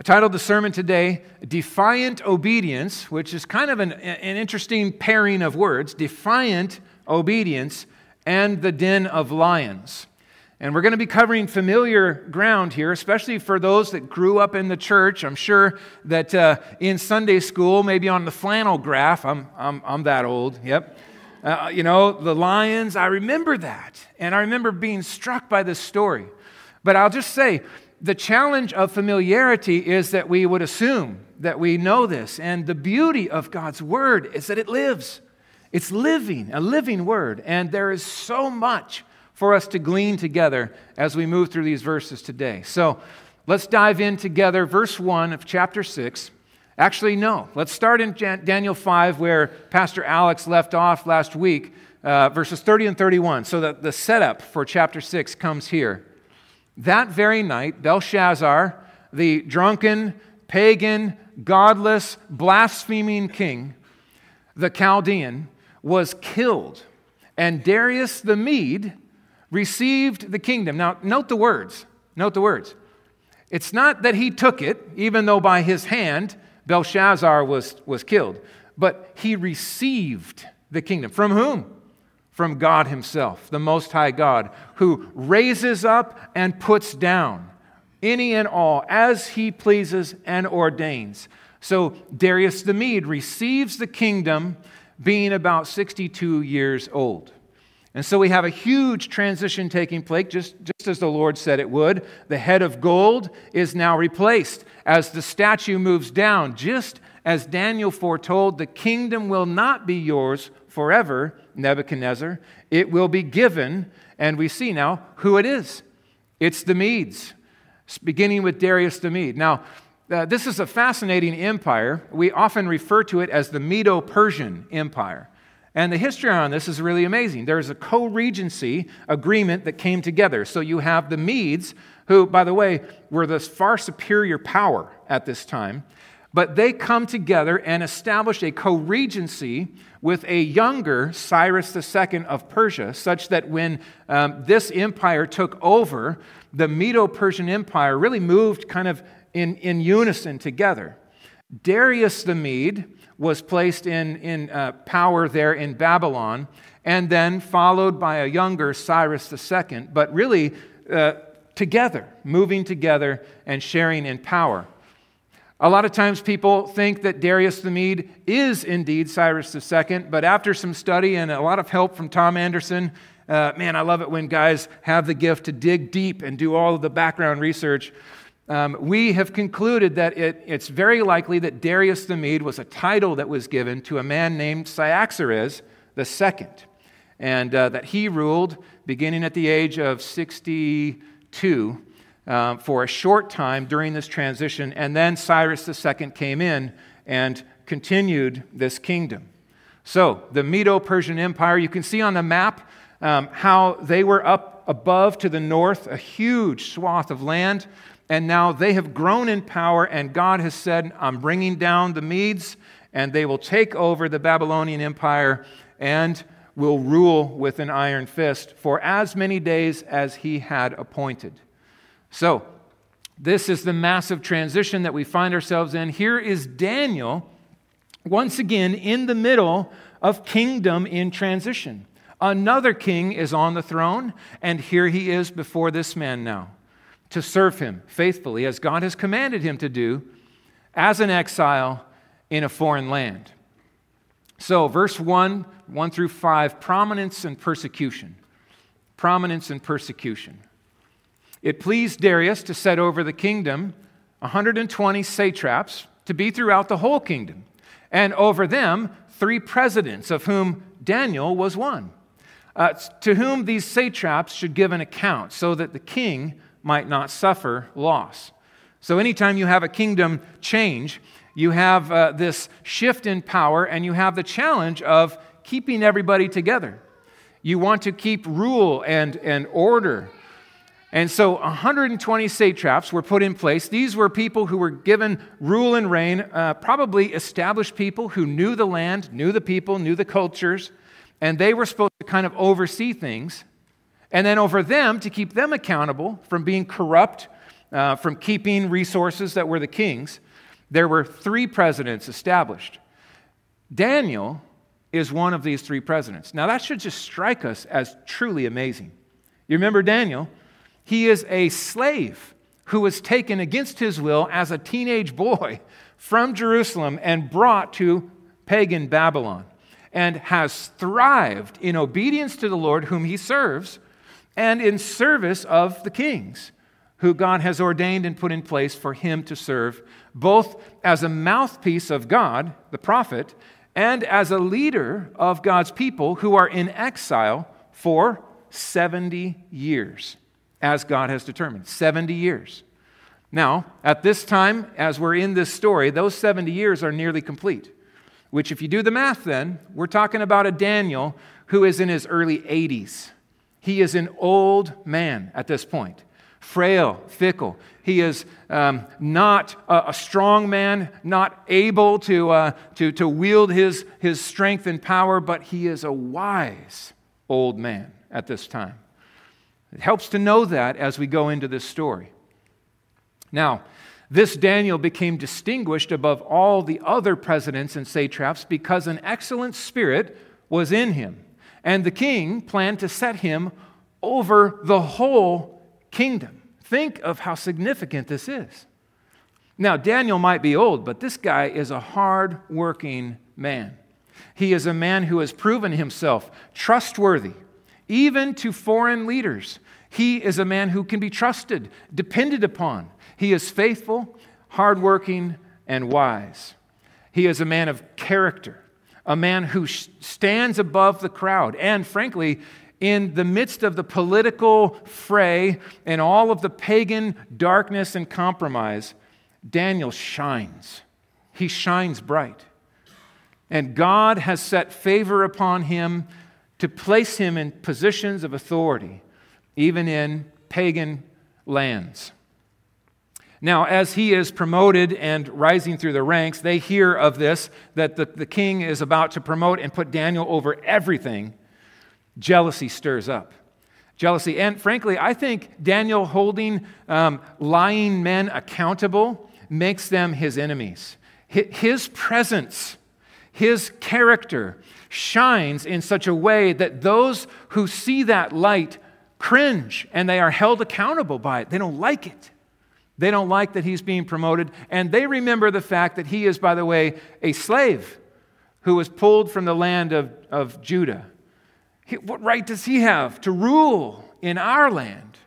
I titled the sermon today, Defiant Obedience, which is kind of an, an interesting pairing of words defiant obedience and the den of lions. And we're going to be covering familiar ground here, especially for those that grew up in the church. I'm sure that uh, in Sunday school, maybe on the flannel graph, I'm, I'm, I'm that old, yep. Uh, you know, the lions, I remember that. And I remember being struck by this story. But I'll just say, the challenge of familiarity is that we would assume that we know this. And the beauty of God's word is that it lives. It's living, a living word. And there is so much for us to glean together as we move through these verses today. So let's dive in together. Verse 1 of chapter 6. Actually, no. Let's start in Daniel 5, where Pastor Alex left off last week, uh, verses 30 and 31. So that the setup for chapter 6 comes here. That very night, Belshazzar, the drunken, pagan, godless, blaspheming king, the Chaldean, was killed, and Darius the Mede received the kingdom. Now, note the words. Note the words. It's not that he took it, even though by his hand Belshazzar was, was killed, but he received the kingdom. From whom? From God Himself, the Most High God, who raises up and puts down any and all as He pleases and ordains. So Darius the Mede receives the kingdom being about 62 years old. And so we have a huge transition taking place, just, just as the Lord said it would. The head of gold is now replaced as the statue moves down, just as Daniel foretold, the kingdom will not be yours forever, Nebuchadnezzar. It will be given, and we see now who it is. It's the Medes, beginning with Darius the Mede. Now, uh, this is a fascinating empire. We often refer to it as the Medo Persian Empire. And the history on this is really amazing. There's a co regency agreement that came together. So you have the Medes, who, by the way, were the far superior power at this time. But they come together and establish a co regency with a younger Cyrus II of Persia, such that when um, this empire took over, the Medo Persian Empire really moved kind of in, in unison together. Darius the Mede was placed in, in uh, power there in Babylon, and then followed by a younger Cyrus II, but really uh, together, moving together and sharing in power. A lot of times people think that Darius the Mede is indeed Cyrus II, but after some study and a lot of help from Tom Anderson, uh, man, I love it when guys have the gift to dig deep and do all of the background research. Um, we have concluded that it, it's very likely that Darius the Mede was a title that was given to a man named Cyaxares II, and uh, that he ruled beginning at the age of 62 um, for a short time during this transition, and then Cyrus II came in and continued this kingdom. So, the Medo Persian Empire, you can see on the map um, how they were up above to the north, a huge swath of land, and now they have grown in power, and God has said, I'm bringing down the Medes, and they will take over the Babylonian Empire and will rule with an iron fist for as many days as he had appointed. So, this is the massive transition that we find ourselves in. Here is Daniel, once again, in the middle of kingdom in transition. Another king is on the throne, and here he is before this man now to serve him faithfully as God has commanded him to do as an exile in a foreign land. So, verse 1, 1 through 5, prominence and persecution. Prominence and persecution. It pleased Darius to set over the kingdom 120 satraps to be throughout the whole kingdom, and over them three presidents, of whom Daniel was one, uh, to whom these satraps should give an account, so that the king might not suffer loss. So, anytime you have a kingdom change, you have uh, this shift in power, and you have the challenge of keeping everybody together. You want to keep rule and, and order and so 120 satraps were put in place. These were people who were given rule and reign, uh, probably established people who knew the land, knew the people, knew the cultures, and they were supposed to kind of oversee things. And then over them to keep them accountable from being corrupt uh, from keeping resources that were the king's, there were three presidents established. Daniel is one of these three presidents. Now, that should just strike us as truly amazing. You remember Daniel? He is a slave who was taken against his will as a teenage boy from Jerusalem and brought to pagan Babylon and has thrived in obedience to the Lord whom he serves and in service of the kings who God has ordained and put in place for him to serve, both as a mouthpiece of God, the prophet, and as a leader of God's people who are in exile for 70 years, as God has determined. 70 years. Now, at this time, as we're in this story, those 70 years are nearly complete. Which, if you do the math, then, we're talking about a Daniel who is in his early 80s. He is an old man at this point frail, fickle. He is um, not a, a, strong man, not able to, uh, to, to wield his, his strength and power, but he is a wise old man at this time. It helps to know that as we go into this story. Now, this Daniel became distinguished above all the other presidents and satraps because an excellent spirit was in him, and the king planned to set him over the whole kingdom. Think of how significant this is. Now, Daniel might be old, but this guy is a hard working man. He is a man who has proven himself trustworthy, even to foreign leaders. He is a man who can be trusted, depended upon. He is faithful, hardworking, and wise. He is a man of character, a man who stands above the crowd, and frankly, in the midst of the political fray and all of the pagan darkness and compromise, Daniel shines. He shines bright. And God has set favor upon him to place him in positions of authority, even in pagan lands. Now, as he is promoted and rising through the ranks, they hear of this that the, the king is about to promote and put Daniel over everything jealousy stirs up. Jealousy. And frankly, I think Daniel holding um, lying men accountable makes them his enemies. His presence, his character shines in such a way that those who see that light cringe and they are held accountable by it. They don't like it. They don't like that he's being promoted. And they remember the fact that he is, by the way, a slave who was pulled from the land of, of Judah what right does he have to rule in our land?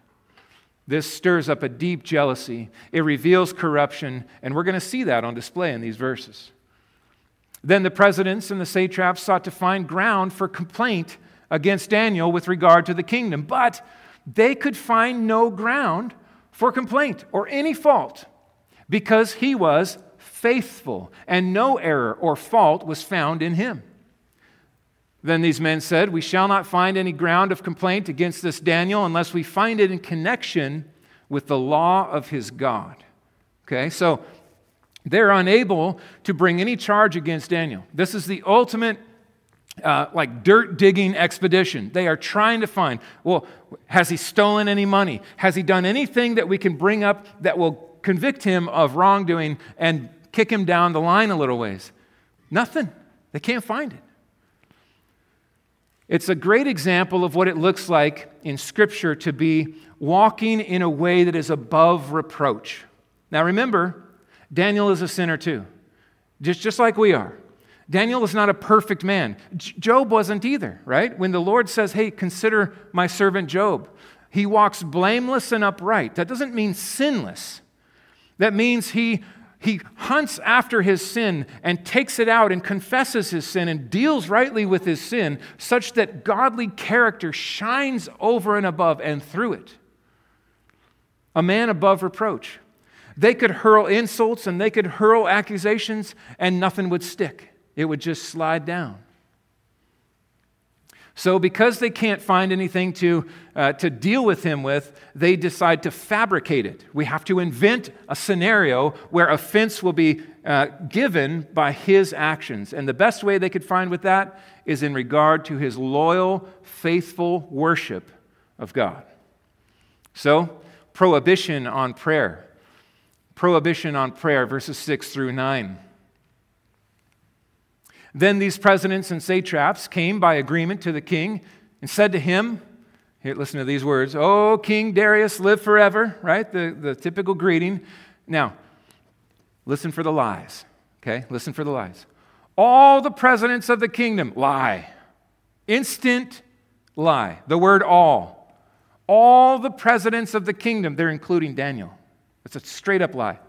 This stirs up a deep jealousy. It reveals corruption, and we're going to see that on display in these verses. Then the presidents and the satraps sought to find ground for complaint against Daniel with regard to the kingdom, but they could find no ground for complaint or any fault because he was faithful and no error or fault was found in him. Then these men said, We shall not find any ground of complaint against this Daniel unless we find it in connection with the law of his God. Okay, so they're unable to bring any charge against Daniel. This is the ultimate, uh, like, dirt digging expedition. They are trying to find, well, has he stolen any money? Has he done anything that we can bring up that will convict him of wrongdoing and kick him down the line a little ways? Nothing. They can't find it. It's a great example of what it looks like in Scripture to be walking in a way that is above reproach. Now remember, Daniel is a sinner too, just, just like we are. Daniel is not a perfect man. Job wasn't either, right? When the Lord says, hey, consider my servant Job, he walks blameless and upright. That doesn't mean sinless. That means he he hunts after his sin and takes it out and confesses his sin and deals rightly with his sin such that godly character shines over and above and through it. A man above reproach. They could hurl insults and they could hurl accusations and nothing would stick, it would just slide down. So, because they can't find anything to, uh, to deal with him with, they decide to fabricate it. We have to invent a scenario where offense will be uh, given by his actions. And the best way they could find with that is in regard to his loyal, faithful worship of God. So, prohibition on prayer. Prohibition on prayer, verses 6 through 9. Then these presidents and satraps came by agreement to the king and said to him, here, listen to these words, Oh, King Darius, live forever, right? The, the typical greeting. Now, listen for the lies, okay? Listen for the lies. All the presidents of the kingdom lie. Instant lie. The word all. All the presidents of the kingdom, they're including Daniel. It's a straight up lie.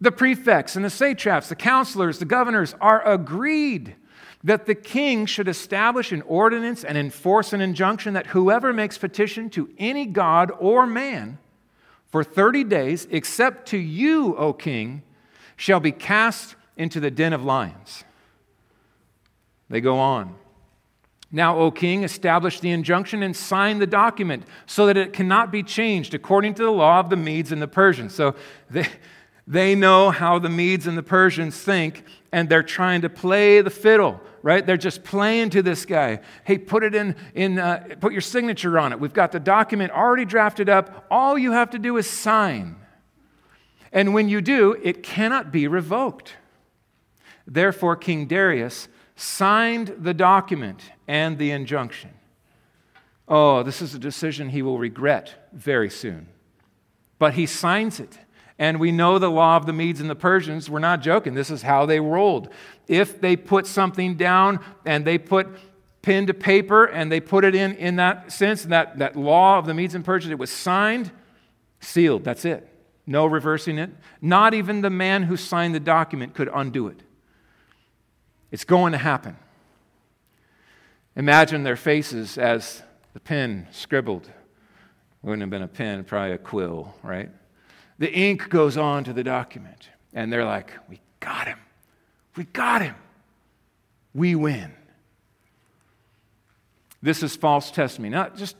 The prefects and the satraps, the counselors, the governors are agreed that the king should establish an ordinance and enforce an injunction that whoever makes petition to any god or man for 30 days, except to you, O king, shall be cast into the den of lions. They go on. Now, O king, establish the injunction and sign the document so that it cannot be changed according to the law of the Medes and the Persians. So they, they know how the Medes and the Persians think, and they're trying to play the fiddle, right? They're just playing to this guy. Hey, put it in, in uh, put your signature on it. We've got the document already drafted up. All you have to do is sign. And when you do, it cannot be revoked. Therefore, King Darius signed the document and the injunction. Oh, this is a decision he will regret very soon. But he signs it. And we know the law of the Medes and the Persians. We're not joking. This is how they rolled. If they put something down and they put pen to paper and they put it in in that sense, that, that law of the Medes and Persians, it was signed, sealed. That's it. No reversing it. Not even the man who signed the document could undo it. It's going to happen. Imagine their faces as the pen scribbled. It Wouldn't have been a pen, probably a quill, right? The ink goes on to the document, and they're like, We got him. We got him. We win. This is false testimony. Now, just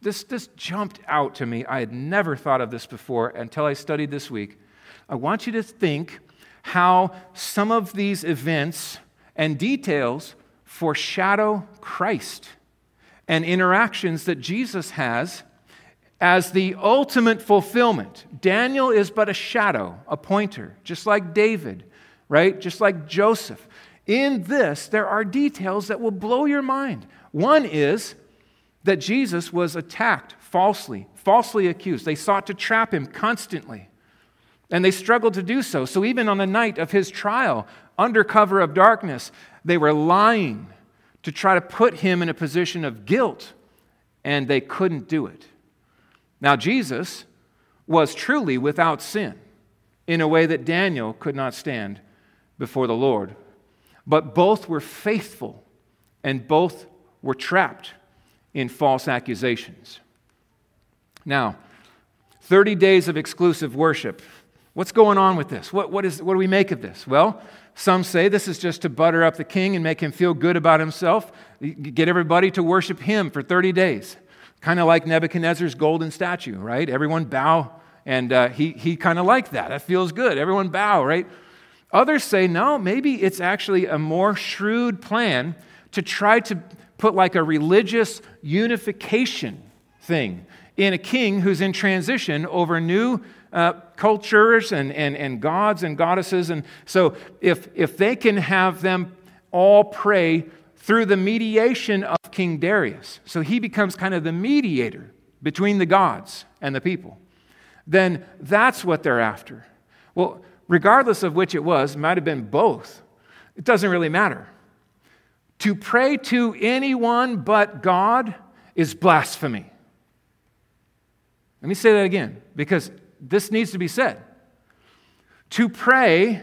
this, this jumped out to me. I had never thought of this before until I studied this week. I want you to think how some of these events and details foreshadow Christ and interactions that Jesus has as the ultimate fulfillment. Daniel is but a shadow, a pointer, just like David, right? Just like Joseph. In this, there are details that will blow your mind. One is that Jesus was attacked falsely, falsely accused. They sought to trap him constantly, and they struggled to do so. So, even on the night of his trial, under cover of darkness, they were lying to try to put him in a position of guilt, and they couldn't do it. Now, Jesus was truly without sin in a way that Daniel could not stand before the Lord. But both were faithful and both were trapped in false accusations. Now, 30 days of exclusive worship. What's going on with this? What, what, is, what do we make of this? Well, some say this is just to butter up the king and make him feel good about himself, get everybody to worship him for 30 days. Kind of like Nebuchadnezzar's golden statue, right? Everyone bow, and uh, he, he kind of liked that. That feels good. Everyone bow, right? Others say, no, maybe it's actually a more shrewd plan to try to put like a religious unification thing in a king who's in transition over new uh, cultures and, and, and gods and goddesses. And so, if, if they can have them all pray through the mediation of King Darius, so he becomes kind of the mediator between the gods and the people, then that's what they're after. Well, regardless of which it was, it might have been both. It doesn't really matter. To pray to anyone but God is blasphemy. Let me say that again because this needs to be said. To pray,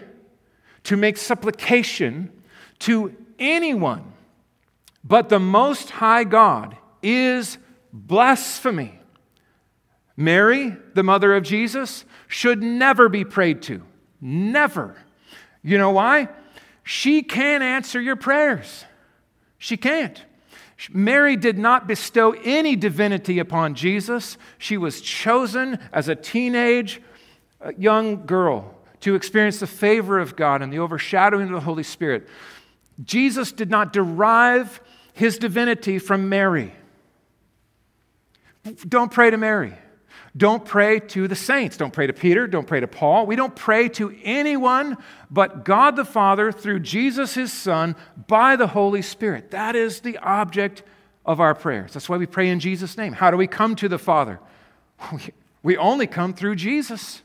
to make supplication to anyone but the Most High God is blasphemy. Mary, the mother of Jesus, should never be prayed to. Never. You know why? She can't answer your prayers. She can't. Mary did not bestow any divinity upon Jesus. She was chosen as a teenage uh, young girl to experience the favor of God and the overshadowing of the Holy Spirit. Jesus did not derive his divinity from Mary. Don't pray to Mary. Don't pray to the saints. Don't pray to Peter. Don't pray to Paul. We don't pray to anyone but God the Father through Jesus his Son by the Holy Spirit. That is the object of our prayers. That's why we pray in Jesus' name. How do we come to the Father? We only come through Jesus.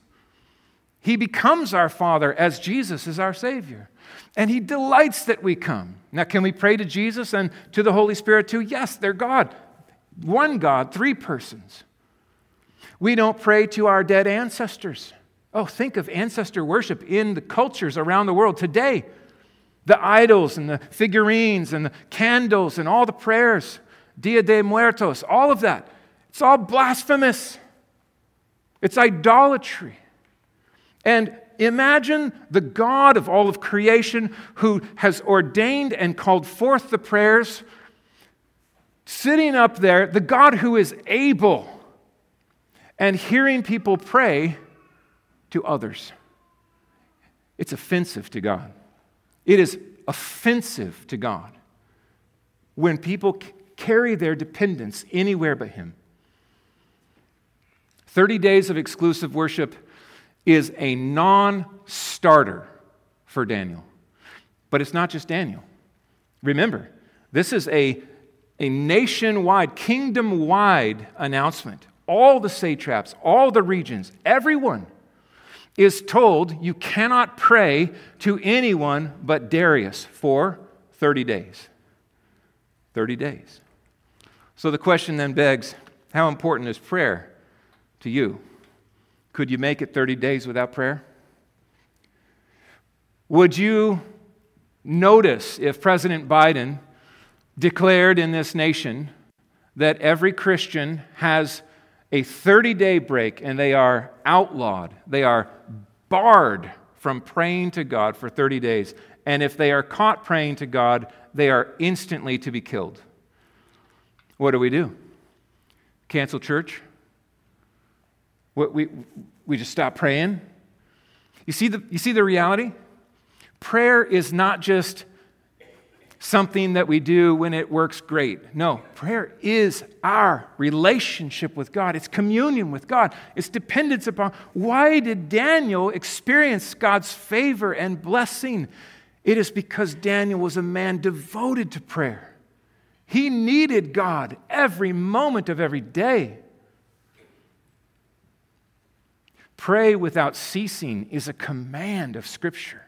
He becomes our Father as Jesus is our Savior. And He delights that we come. Now, can we pray to Jesus and to the Holy Spirit too? Yes, they're God. One God, three persons. We don't pray to our dead ancestors. Oh, think of ancestor worship in the cultures around the world today. The idols and the figurines and the candles and all the prayers, Dia de Muertos, all of that. It's all blasphemous. It's idolatry. And imagine the God of all of creation who has ordained and called forth the prayers, sitting up there, the God who is able and hearing people pray to others. It's offensive to God. It is offensive to God when people carry their dependence anywhere but Him. 30 days of exclusive worship is a non starter for Daniel. But it's not just Daniel. Remember, this is a, a nationwide, kingdom wide announcement all the satraps, all the regions, everyone is told you cannot pray to anyone but Darius for 30 days. 30 days. So the question then begs how important is prayer to you? Could you make it 30 days without prayer? Would you notice if President Biden declared in this nation that every Christian has a 30 day break and they are outlawed. They are barred from praying to God for 30 days. And if they are caught praying to God, they are instantly to be killed. What do we do? Cancel church? What, we, we just stop praying? You see, the, you see the reality? Prayer is not just something that we do when it works great. No, prayer is our relationship with God. It's communion with God. It's dependence upon. Why did Daniel experience God's favor and blessing? It is because Daniel was a man devoted to prayer. He needed God every moment of every day. Pray without ceasing is a command of Scripture.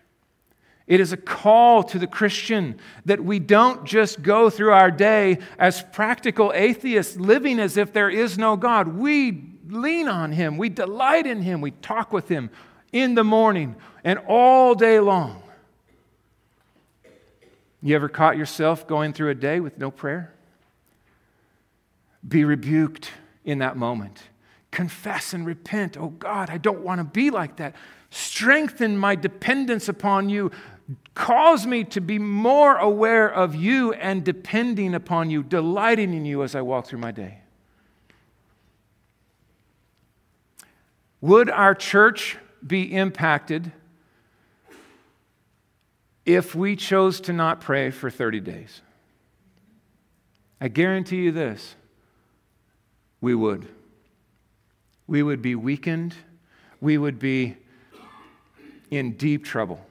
It is a call to the Christian that we don't just go through our day as practical atheists, living as if there is no God. We lean on Him, we delight in Him, we talk with Him in the morning and all day long. You ever caught yourself going through a day with no prayer? Be rebuked in that moment. Confess and repent. Oh God, I don't want to be like that. Strengthen my dependence upon you. Cause me to be more aware of you and depending upon you, delighting in you as I walk through my day. Would our church be impacted if we chose to not pray for 30 days? I guarantee you this we would. We would be weakened, we would be in deep trouble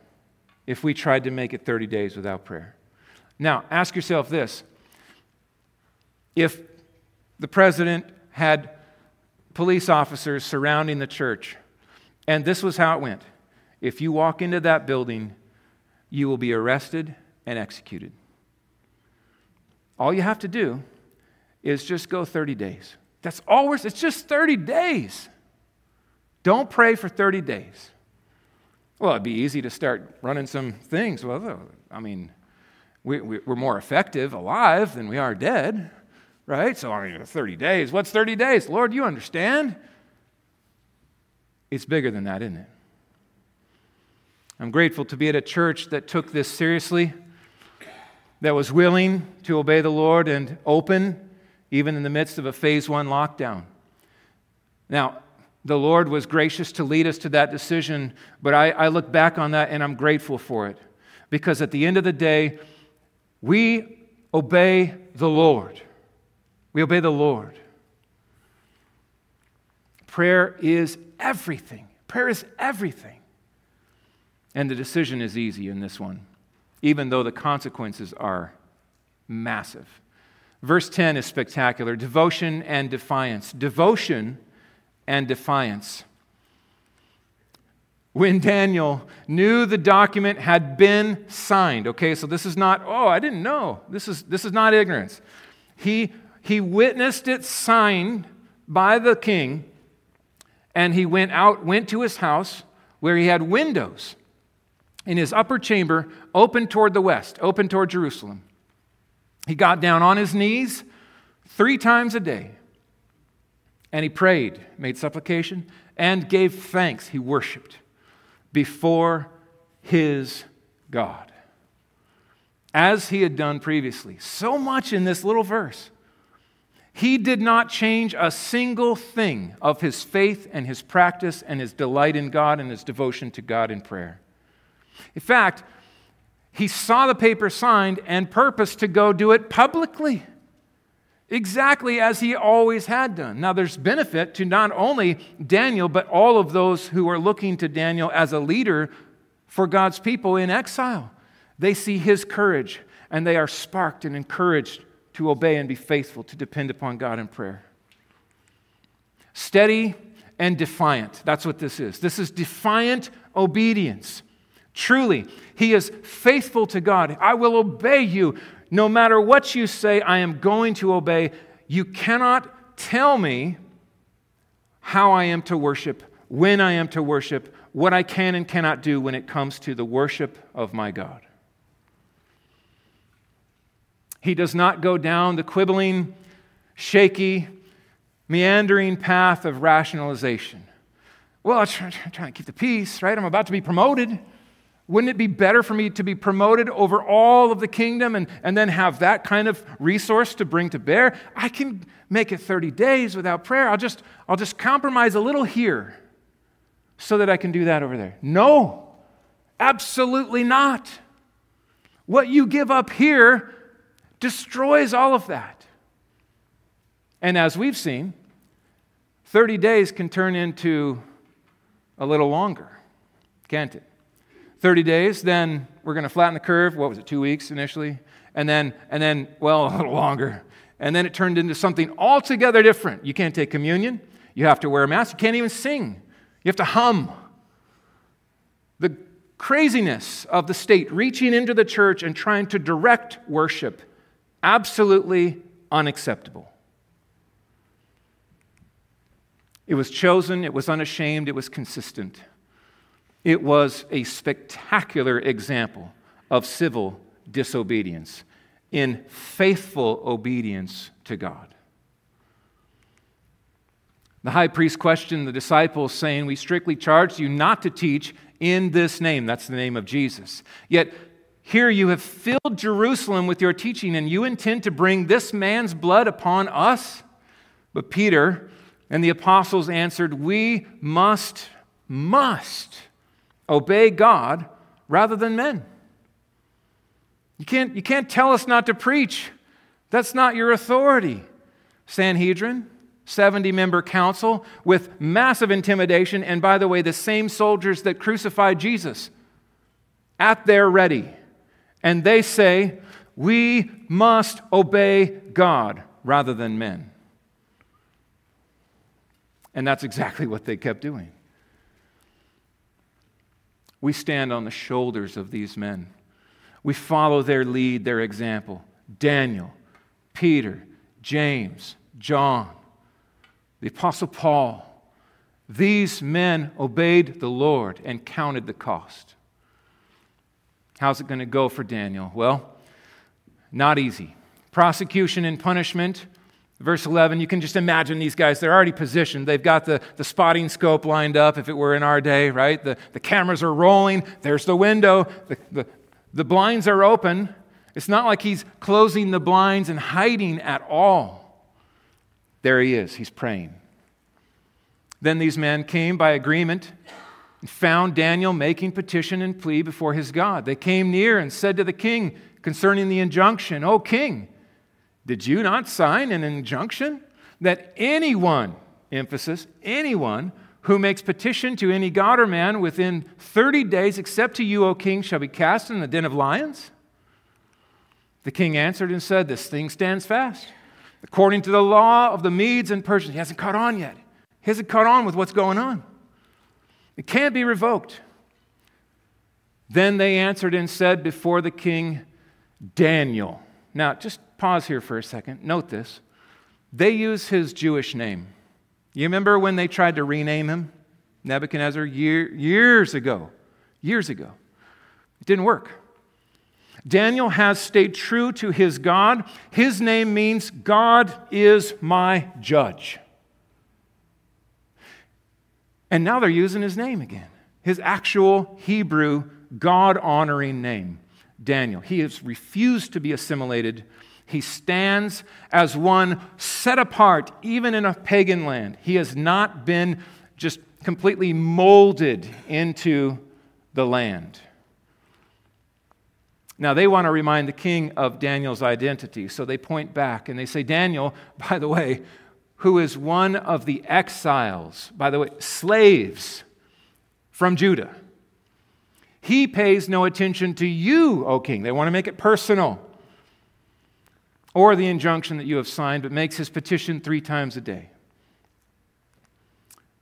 if we tried to make it 30 days without prayer. Now, ask yourself this if the president had police officers surrounding the church, and this was how it went if you walk into that building, you will be arrested and executed. All you have to do is just go 30 days. That's all we're, it's just 30 days. Don't pray for 30 days. Well, it'd be easy to start running some things. Well, I mean, we, we, are more effective alive than we are dead, right? So, I mean, 30 days. What's 30 days? Lord, you understand. It's bigger than that, isn't it? I'm grateful to be at a church that took this seriously, that was willing to obey the Lord and open, even in the midst of a phase one lockdown. Now, the Lord was gracious to lead us to that decision, but I, I, look back on that and I'm grateful for it. Because at the end of the day, we obey the Lord. We obey the Lord. Prayer is everything. Prayer is everything. And the decision is easy in this one, even though the consequences are massive. Verse 10 is spectacular devotion and defiance. Devotion and defiance. When Daniel knew the document had been signed, okay, so this is not, oh, I didn't know. This is, this is not ignorance. He, he witnessed it signed by the king, and he went out, went to his house where he had windows in his upper chamber open toward the west, open toward Jerusalem. He got down on his knees three times a day and he prayed, made supplication, and gave thanks. He worshiped before his God as he had done previously. So much in this little verse. He did not change a single thing of his faith and his practice and his delight in God and his devotion to God in prayer. In fact, he saw the paper signed and purposed to go do it publicly, exactly as he always had done. Now, there's benefit to not only Daniel, but all of those who are looking to Daniel as a leader for God's people in exile. They see his courage and they are sparked and encouraged to obey and be faithful, to depend upon God in prayer. Steady and defiant. That's what this is. This is defiant obedience. Truly, he is faithful to God. I will obey you. No matter what you say, I am going to obey. You cannot tell me how I am to worship, when I am to worship, what I can and cannot do when it comes to the worship of my God. He does not go down the quibbling, shaky, meandering path of rationalization. Well, I'm trying to keep the peace, right? I'm about to be promoted. Wouldn't it be better for me to be promoted over all of the kingdom and, and then have that kind of resource to bring to bear? I can make it 30 days without prayer. I'll just, I'll just compromise a little here so that I can do that over there. No, absolutely not. What you give up here destroys all of that. And as we've seen, 30 days can turn into a little longer, can't it? 30 days, then we're going to flatten the curve. What was it, two weeks initially? And then, and then, well, a little longer. And then it turned into something altogether different. You can't take communion. You have to wear a mask. You can't even sing. You have to hum. The craziness of the state reaching into the church and trying to direct worship absolutely unacceptable. It was chosen, it was unashamed, it was consistent. It was a spectacular example of civil disobedience in faithful obedience to God. The high priest questioned the disciples, saying, We strictly charge you not to teach in this name. That's the name of Jesus. Yet here you have filled Jerusalem with your teaching, and you intend to bring this man's blood upon us? But Peter and the apostles answered, We must, must obey God rather than men. You can't, you can't tell us not to preach. That's not your authority. Sanhedrin, 70 member council with massive intimidation, and by the way, the same soldiers that crucified Jesus at their ready. And they say, we must obey God rather than men. And that's exactly what they kept doing. We stand on the shoulders of these men. We follow their lead, their example. Daniel, Peter, James, John, the Apostle Paul. These men obeyed the Lord and counted the cost. How's it going to go for Daniel? Well, not easy. Prosecution and punishment. Verse 11, you can just imagine these guys. They're already positioned. They've got the, the spotting scope lined up, if it were in our day, right? The, the cameras are rolling. There's the window. The, the, the blinds are open. It's not like he's closing the blinds and hiding at all. There he is. He's praying. Then these men came by agreement and found Daniel making petition and plea before his God. They came near and said to the king concerning the injunction, O king, did you not sign an injunction that anyone emphasis, anyone who makes petition to any god or man within 30 days, except to you, O king, shall be cast in the den of lions? The king answered and said, This thing stands fast. According to the law of the Medes and Persians, he hasn't caught on yet. He hasn't caught on with what's going on. It can't be revoked. Then they answered and said before the king, Daniel. Now, just pause here for a second. Note this. They use his Jewish name. You remember when they tried to rename him? Nebuchadnezzar, year, years ago. Years ago. It didn't work. Daniel has stayed true to his God. His name means God is my judge. And now they're using his name again, his actual Hebrew God honoring name, Daniel. He has refused to be assimilated. He stands as one set apart, even in a pagan land. He has not been just completely molded into the land. Now, they want to remind the king of Daniel's identity, so they point back and they say, Daniel, by the way, who is one of the exiles, by the way, slaves from Judah. He pays no attention to you, O king. They want to make it personal. Or the injunction that you have signed, but makes his petition three times a day.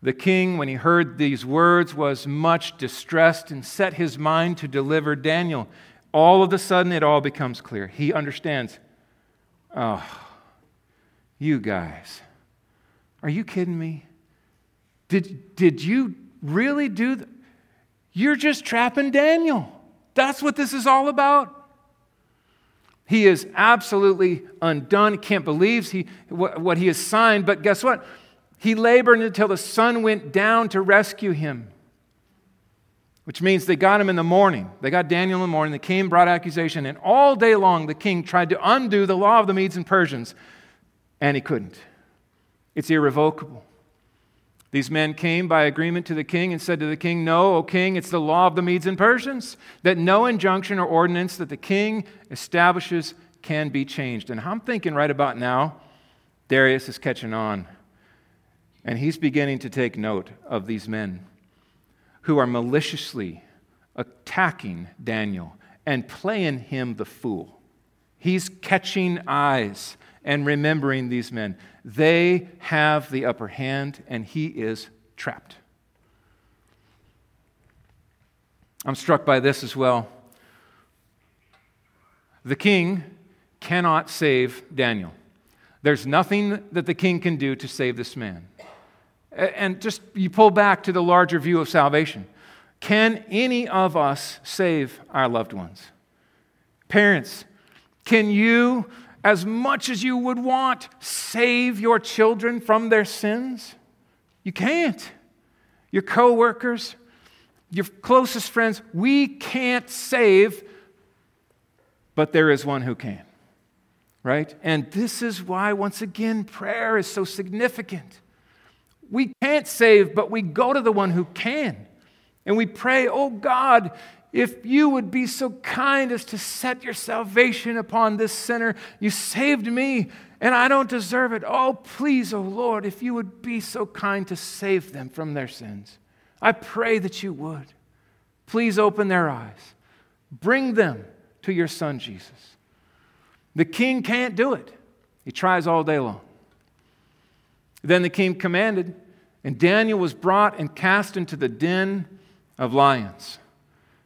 The king, when he heard these words, was much distressed and set his mind to deliver Daniel all of a sudden it all becomes clear. He understands. Oh, you guys, are you kidding me? Did, did you really do that? You're just trapping Daniel. That's what this is all about. He is absolutely undone. Can't believe he, what, what he has signed. But guess what? He labored until the sun went down to rescue him which means they got him in the morning. They got Daniel in the morning. The king brought accusation, and all day long the king tried to undo the law of the Medes and Persians, and he couldn't. It's irrevocable. These men came by agreement to the king and said to the king, No, O king, it's the law of the Medes and Persians that no injunction or ordinance that the king establishes can be changed. And I'm thinking right about now, Darius is catching on, and he's beginning to take note of these men who are maliciously attacking Daniel and playing him the fool. He's catching eyes and remembering these men. They have the upper hand, and he is trapped. I'm struck by this as well. The king cannot save Daniel. There's nothing that the king can do to save this man. And just you pull back to the larger view of salvation. Can any of us save our loved ones? Parents, can you, as much as you would want, save your children from their sins? You can't. Your coworkers, your closest friends, we can't save, but there is one who can. Right? And this is why, once again, prayer is so significant. We can't save, but we go to the one who can. And we pray, oh God, if you would be so kind as to set your salvation upon this sinner, you saved me and I don't deserve it. Oh, please, oh Lord, if you would be so kind to save them from their sins. I pray that you would. Please open their eyes. Bring them to your son, Jesus. The king can't do it, he tries all day long. Then the king commanded, and Daniel was brought and cast into the den of lions.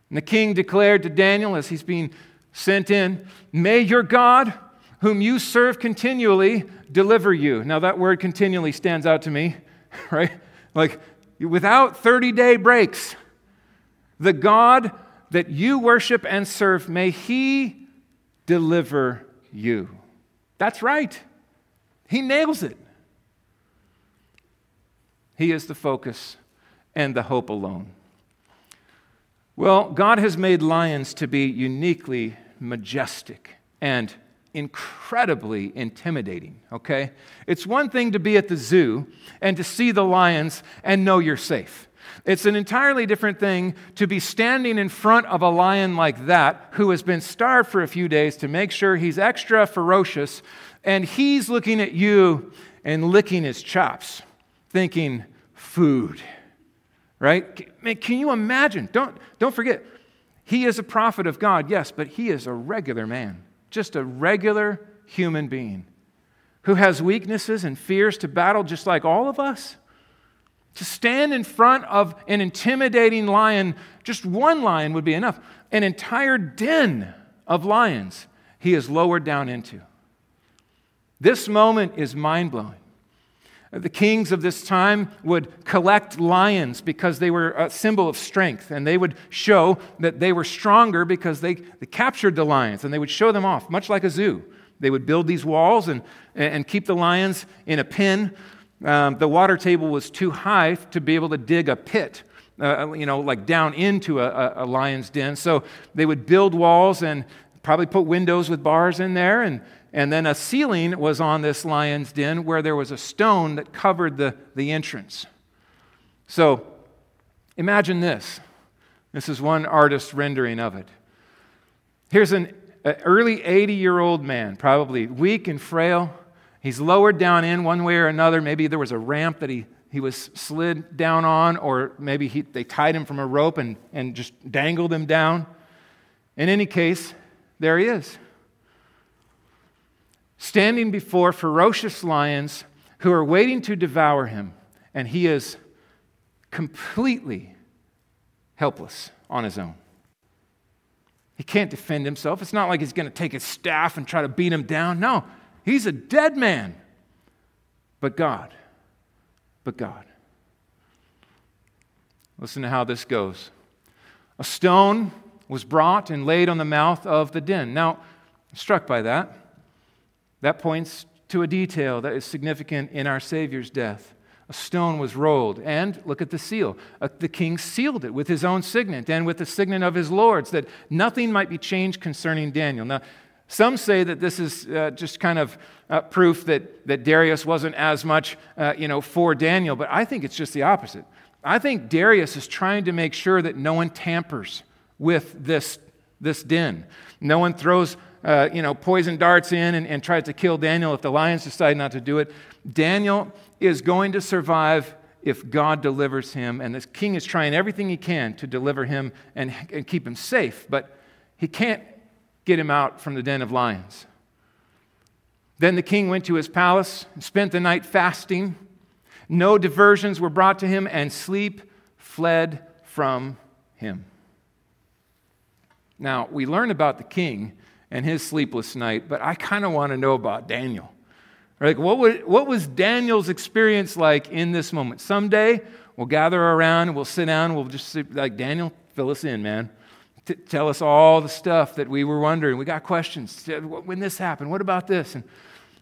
And the king declared to Daniel as he's being sent in, May your God, whom you serve continually, deliver you. Now, that word continually stands out to me, right? Like, without 30 day breaks, the God that you worship and serve, may he deliver you. That's right. He nails it. He is the focus and the hope alone. Well, God has made lions to be uniquely majestic and incredibly intimidating, okay? It's one thing to be at the zoo and to see the lions and know you're safe. It's an entirely different thing to be standing in front of a lion like that who has been starved for a few days to make sure he's extra ferocious and he's looking at you and licking his chops thinking food, right? Man, can you imagine? Don't, don't forget, he is a prophet of God, yes, but he is a regular man, just a regular human being who has weaknesses and fears to battle just like all of us. To stand in front of an intimidating lion, just one lion would be enough, an entire den of lions he is lowered down into. This moment is mind blowing. The kings of this time would collect lions because they were a symbol of strength, and they would show that they were stronger because they, they captured the lions, and they would show them off, much like a zoo. They would build these walls and, and keep the lions in a pen. Um, the water table was too high to be able to dig a pit, uh, you know, like down into a, a, lion's den. So they would build walls and probably put windows with bars in there, and and then a ceiling was on this lion's den where there was a stone that covered the, the entrance. So imagine this. This is one artist's rendering of it. Here's an, an early 80 year old man, probably weak and frail. He's lowered down in one way or another. Maybe there was a ramp that he, he was slid down on, or maybe he, they tied him from a rope and, and just dangled him down. In any case, there he is standing before ferocious lions who are waiting to devour him, and he is completely helpless on his own. He can't defend himself. It's not like he's going to take his staff and try to beat him down. No, he's a dead man. But God, but God. Listen to how this goes. A stone was brought and laid on the mouth of the den. Now, I'm struck by that. That points to a detail that is significant in our Savior's death. A stone was rolled, and look at the seal. Uh, the king sealed it with his own signet and with the signet of his lords, that nothing might be changed concerning Daniel. Now, some say that this is uh, just kind of uh, proof that, that Darius wasn't as much, uh, you know, for Daniel, but I think it's just the opposite. I think Darius is trying to make sure that no one tampers with this, this den. No one throws uh, you know, poison darts in and, and tries to kill Daniel if the lions decide not to do it. Daniel is going to survive if God delivers him, and the king is trying everything he can to deliver him and, and keep him safe, but he can't get him out from the den of lions. Then the king went to his palace and spent the night fasting. No diversions were brought to him, and sleep fled from him. Now, we learn about the king and his sleepless night, but I kind of want to know about Daniel. Like, what, would, what was Daniel's experience like in this moment? Someday we'll gather around we'll sit down we'll just sit, like, Daniel, fill us in, man. T- tell us all the stuff that we were wondering. We got questions. When this happened, what about this? And,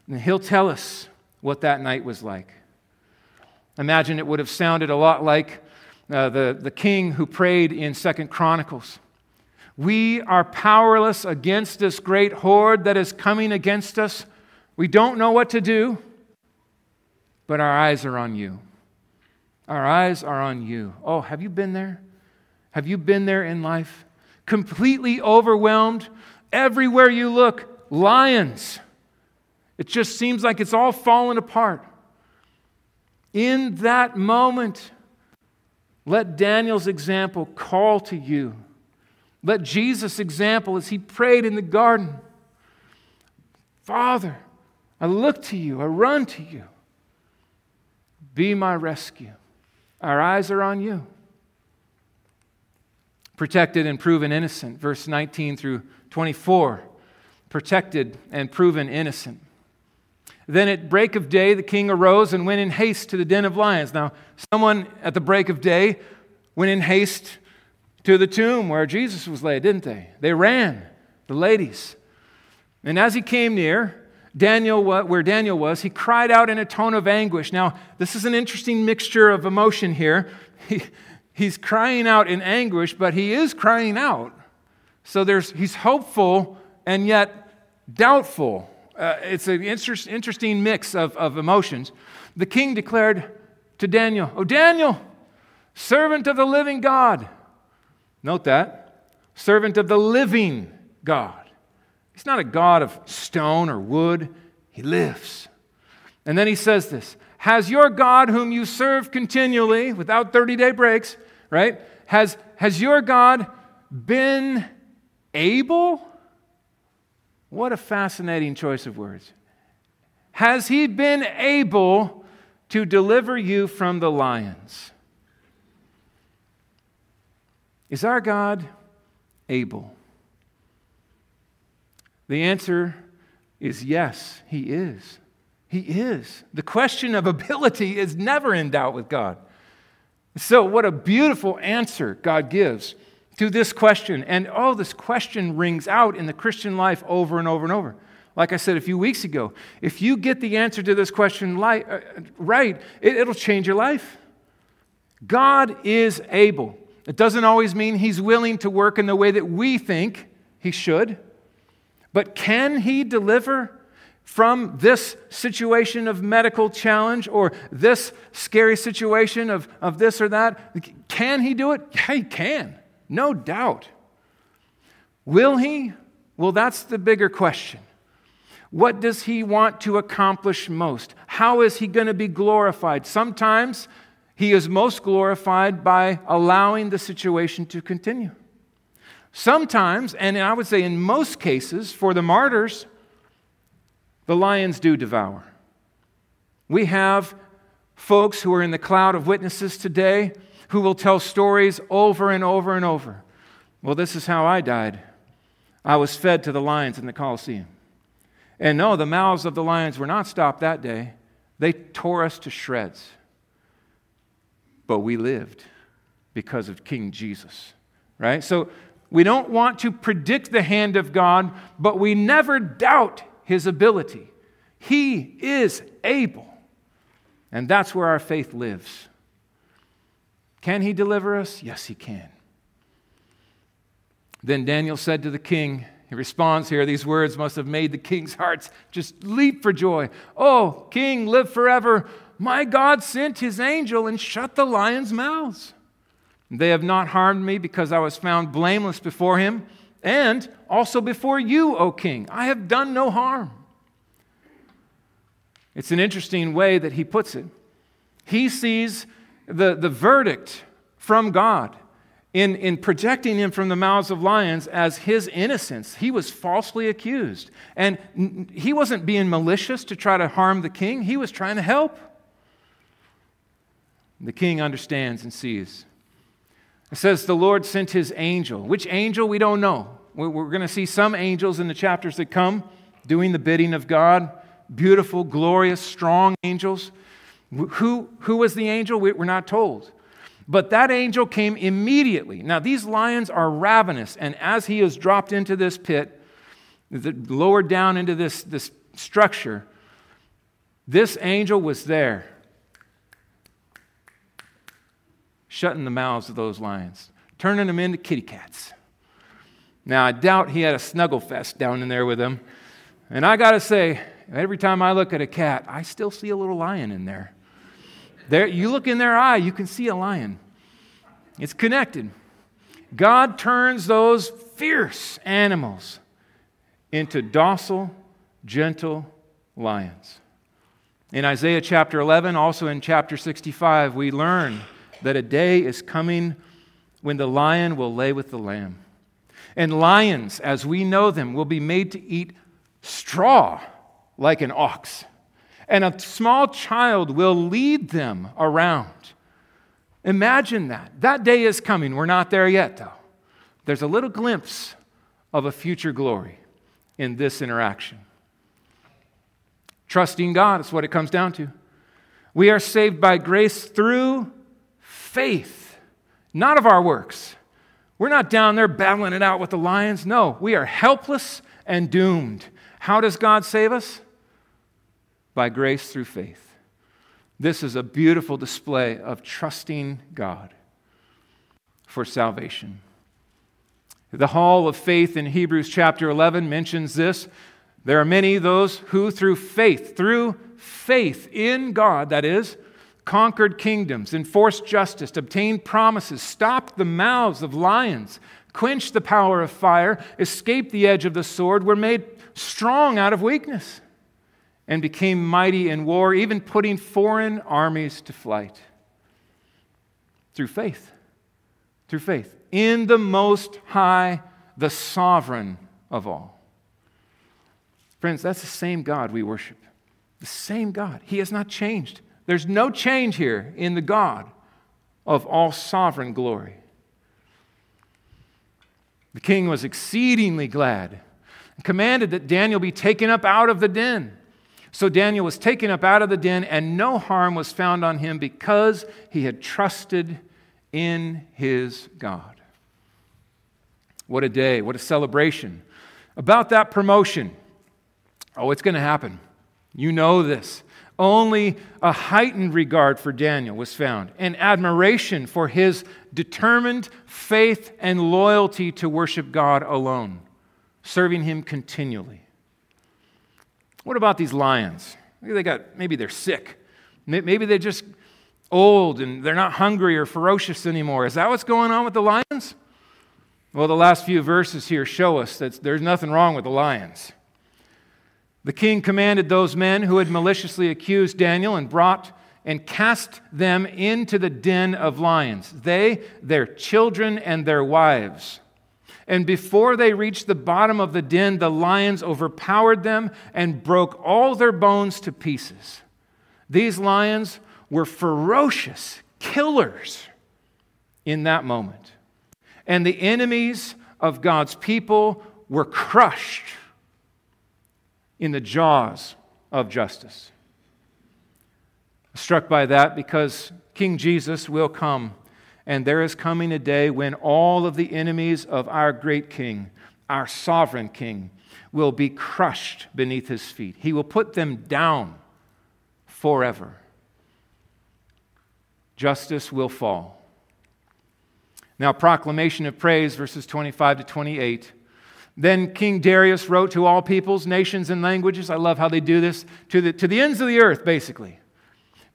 and he'll tell us what that night was like. Imagine it would have sounded a lot like uh, the, the king who prayed in Second Chronicles. We are powerless against this great horde that is coming against us. We don't know what to do, but our eyes are on you. Our eyes are on you. Oh, have you been there? Have you been there in life? Completely overwhelmed. Everywhere you look, lions. It just seems like it's all fallen apart. In that moment, let Daniel's example call to you let Jesus' example as he prayed in the garden Father, I look to you, I run to you. Be my rescue. Our eyes are on you. Protected and proven innocent, verse 19 through 24. Protected and proven innocent. Then at break of day, the king arose and went in haste to the den of lions. Now, someone at the break of day went in haste to the tomb where Jesus was laid, didn't they? They ran, the ladies. And as he came near, Daniel, where Daniel was, he cried out in a tone of anguish. Now, this is an interesting mixture of emotion here. He, he's crying out in anguish, but he is crying out. So there's, he's hopeful and yet doubtful. Uh, it's an inter- interesting mix of, of emotions. The king declared to Daniel, Oh, Daniel, servant of the living God, Note that. Servant of the living God. He's not a God of stone or wood, he lives. And then he says this Has your God, whom you serve continually without 30 day breaks, right? Has, has your God been able? What a fascinating choice of words. Has he been able to deliver you from the lions? Is our God able? The answer is yes, he is. He is. The question of ability is never in doubt with God. So, what a beautiful answer God gives to this question. And oh, this question rings out in the Christian life over and over and over. Like I said a few weeks ago, if you get the answer to this question uh, right, it'll change your life. God is able. It doesn't always mean He's willing to work in the way that we think He should, but can He deliver? from this situation of medical challenge or this scary situation of, of this or that? Can he do it? Yeah, he can. No doubt. Will he? Well, that's the bigger question. What does he want to accomplish most? How is he going to be glorified? Sometimes he is most glorified by allowing the situation to continue. Sometimes, and I would say in most cases, for the martyrs, the lions do devour. We have folks who are in the cloud of witnesses today who will tell stories over and over and over. Well, this is how I died. I was fed to the lions in the Colosseum. And no, the mouths of the lions were not stopped that day. They tore us to shreds. But we lived because of King Jesus, right? So we don't want to predict the hand of God, but we never doubt his ability. He is able. And that's where our faith lives. Can he deliver us? Yes, he can. Then Daniel said to the king, he responds here, these words must have made the king's hearts just leap for joy. Oh, king, live forever. My God sent his angel and shut the lions' mouths. They have not harmed me because I was found blameless before him and also before you, O king. I have done no harm. It's an interesting way that he puts it. He sees the, the verdict from God in, in projecting him from the mouths of lions as his innocence. He was falsely accused. And he wasn't being malicious to try to harm the king, he was trying to help. The king understands and sees. It says the Lord sent his angel. Which angel? We don't know. We're going to see some angels in the chapters that come doing the bidding of God. Beautiful, glorious, strong angels. Who, who was the angel? We're not told. But that angel came immediately. Now, these lions are ravenous, and as he is dropped into this pit, lowered down into this, this structure, this angel was there shutting the mouths of those lions, turning them into kitty cats. Now, I doubt he had a snuggle fest down in there with them. And I got to say, every time I look at a cat, I still see a little lion in there. There, you look in their eye, you can see a lion. It's connected. God turns those fierce animals into docile, gentle lions. In Isaiah chapter 11, also in chapter 65, we learn that a day is coming when the lion will lay with the lamb. And lions, as we know them, will be made to eat straw like an ox. And a small child will lead them around. Imagine that. That day is coming. We're not there yet, though. There's a little glimpse of a future glory in this interaction. Trusting God is what it comes down to. We are saved by grace through faith, not of our works. We're not down there battling it out with the lions. No, we are helpless and doomed. How does God save us? By grace through faith. This is a beautiful display of trusting God for salvation. The hall of faith in Hebrews chapter 11 mentions this. There are many those who, through faith, through faith in God, that is, conquered kingdoms, enforced justice, obtained promises, stopped the mouths of lions, quenched the power of fire, escaped the edge of the sword, were made strong out of weakness. and became mighty in war, even putting foreign armies to flight. Through faith. Through faith. In the Most High, the sovereign of all. Friends, that's the same God we worship. The same God. He has not changed. There's no change here in the God of all sovereign glory. The king was exceedingly glad and commanded that Daniel be taken up out of the den. So Daniel was taken up out of the den, and no harm was found on him because he had trusted in his God. What a day, what a celebration. About that promotion, oh, it's going to happen. You know this. Only a heightened regard for Daniel was found, and admiration for his determined faith and loyalty to worship God alone, serving him continually. What about these lions? Maybe they got maybe they're sick. Maybe they're just old and they're not hungry or ferocious anymore. Is that what's going on with the lions? Well, the last few verses here show us that there's nothing wrong with the lions. The king commanded those men who had maliciously accused Daniel and brought and cast them into the den of lions, they, their children, and their wives. And before they reached the bottom of the den, the lions overpowered them and broke all their bones to pieces. These lions were ferocious killers in that moment. And the enemies of God's people were crushed in the jaws of justice. Struck by that because King Jesus will come, and there is coming a day when all of the enemies of our great King, our sovereign King, will be crushed beneath his feet. He will put them down forever. Justice will fall. Now, proclamation of praise, verses 25 to 28. Then King Darius wrote to all peoples, nations, and languages. I love how they do this to the, to the ends of the earth, basically.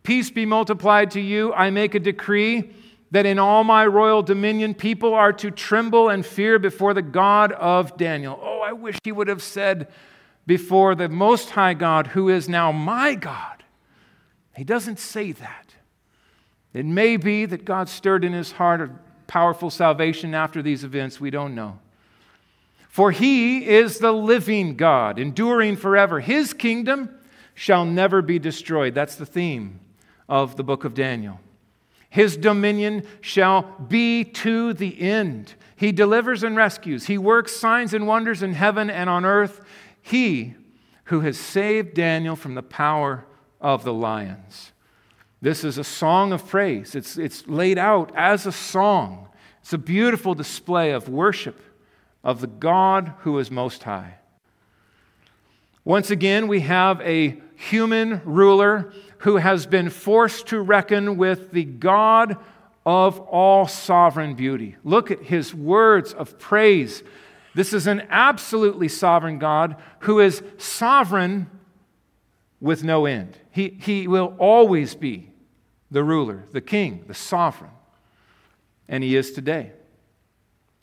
Peace be multiplied to you. I make a decree that in all my royal dominion, people are to tremble and fear before the God of Daniel. Oh, I wish he would have said before the Most High God, who is now my God. He doesn't say that. It may be that God stirred in his heart a powerful salvation after these events. We don't know. For he is the living God, enduring forever. His kingdom shall never be destroyed. That's the theme of the book of Daniel. His dominion shall be to the end. He delivers and rescues. He works signs and wonders in heaven and on earth. He who has saved Daniel from the power of the lions. This is a song of praise. It's, it's laid out as a song. It's a beautiful display of worship of the God who is most high. Once again, we have a human ruler who has been forced to reckon with the God of all sovereign beauty. Look at his words of praise. This is an absolutely sovereign God who is sovereign with no end. He, he will always be the ruler, the king, the sovereign. And he is today.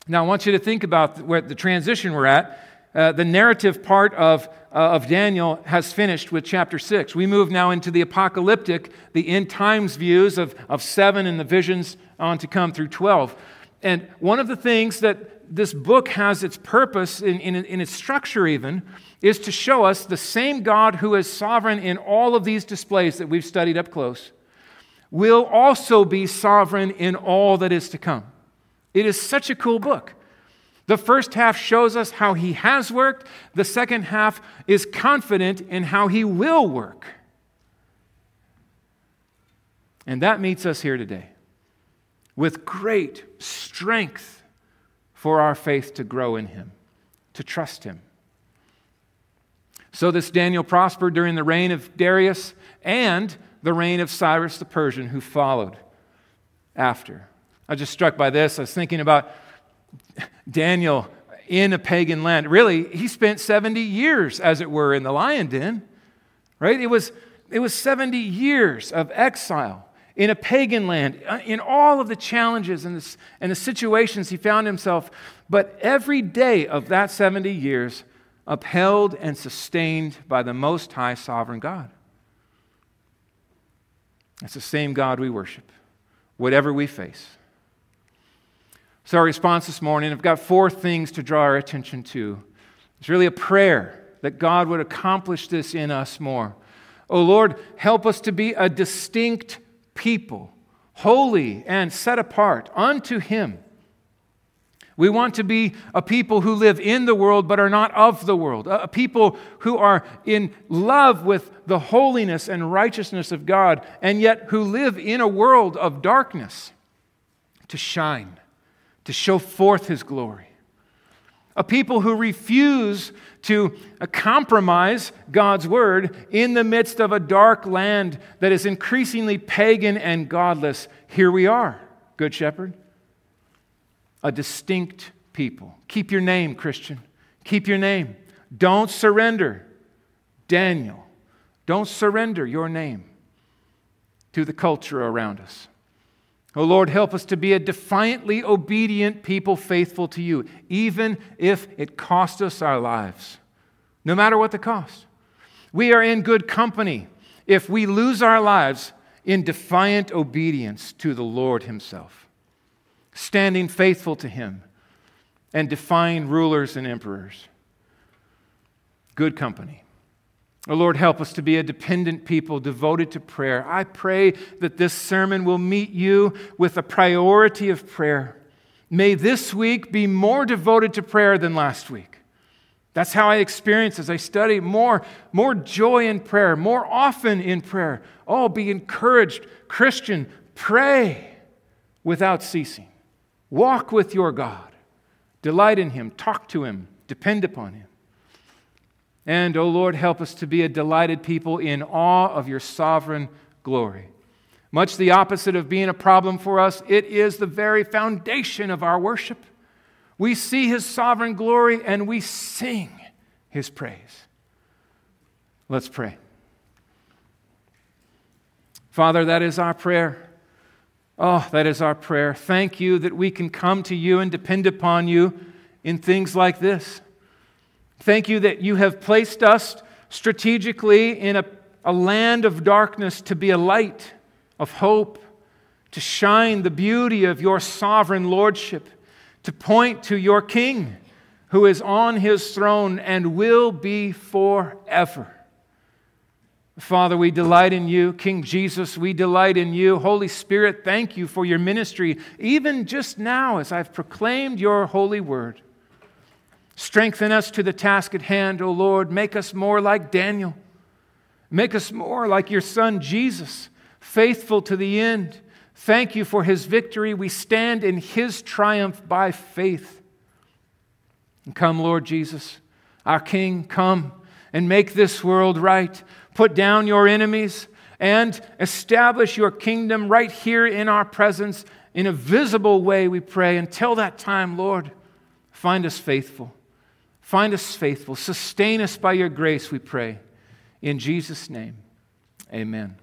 Now, I want you to think about where the transition we're at. Uh, the narrative part of, uh, of Daniel has finished with chapter 6. We move now into the apocalyptic, the end times views of, of 7 and the visions on to come through 12. And one of the things that this book has its purpose in, in, in its structure, even, is to show us the same God who is sovereign in all of these displays that we've studied up close will also be sovereign in all that is to come. It is such a cool book. The first half shows us how he has worked, the second half is confident in how he will work. And that meets us here today with great strength for our faith to grow in him, to trust him. So, this Daniel prospered during the reign of Darius and the reign of Cyrus the Persian, who followed after. I was just struck by this. I was thinking about Daniel in a pagan land. Really, he spent 70 years, as it were, in the lion den, right? It was, it was 70 years of exile in a pagan land, uh, in all of the challenges and the, and the situations he found himself. But every day of that 70 years, upheld and sustained by the Most High Sovereign God. It's the same God we worship, whatever we face. So, our response this morning, I've got four things to draw our attention to. It's really a prayer that God would accomplish this in us more. Oh Lord, help us to be a distinct people, holy and set apart unto Him. We want to be a people who live in the world but are not of the world, a people who are in love with the holiness and righteousness of God, and yet who live in a world of darkness to shine, to show forth His glory. A people who refuse to compromise God's word in the midst of a dark land that is increasingly pagan and godless. Here we are, Good Shepherd. A distinct people. Keep your name, Christian. Keep your name. Don't surrender. Daniel, don't surrender your name to the culture around us. Oh Lord, help us to be a defiantly obedient people faithful to you, even if it costs us our lives, no matter what the cost. We are in good company if we lose our lives in defiant obedience to the Lord Himself, standing faithful to Him and defying rulers and emperors. Good company. Oh Lord, help us to be a dependent people devoted to prayer. I pray that this sermon will meet you with a priority of prayer. May this week be more devoted to prayer than last week. That's how I experience as I study more, more joy in prayer, more often in prayer. Oh, be encouraged, Christian, pray without ceasing. Walk with your God. Delight in Him, talk to Him, depend upon Him. And, O oh Lord, help us to be a delighted people in awe of your sovereign glory. Much the opposite of being a problem for us, it is the very foundation of our worship. We see his sovereign glory and we sing his praise. Let's pray. Father, that is our prayer. Oh, that is our prayer. Thank you that we can come to you and depend upon you in things like this. Thank you that you have placed us strategically in a, a land of darkness to be a light of hope, to shine the beauty of your sovereign lordship, to point to your King who is on his throne and will be forever. Father, we delight in you. King Jesus, we delight in you. Holy Spirit, thank you for your ministry, even just now as I've proclaimed your holy word. Strengthen us to the task at hand, O Lord. Make us more like Daniel. Make us more like your son Jesus, faithful to the end. Thank you for his victory. We stand in his triumph by faith. And come, Lord Jesus, our King, come and make this world right. Put down your enemies and establish your kingdom right here in our presence in a visible way, we pray. Until that time, Lord, find us faithful. Find us faithful. Sustain us by your grace, we pray. In Jesus' name, amen.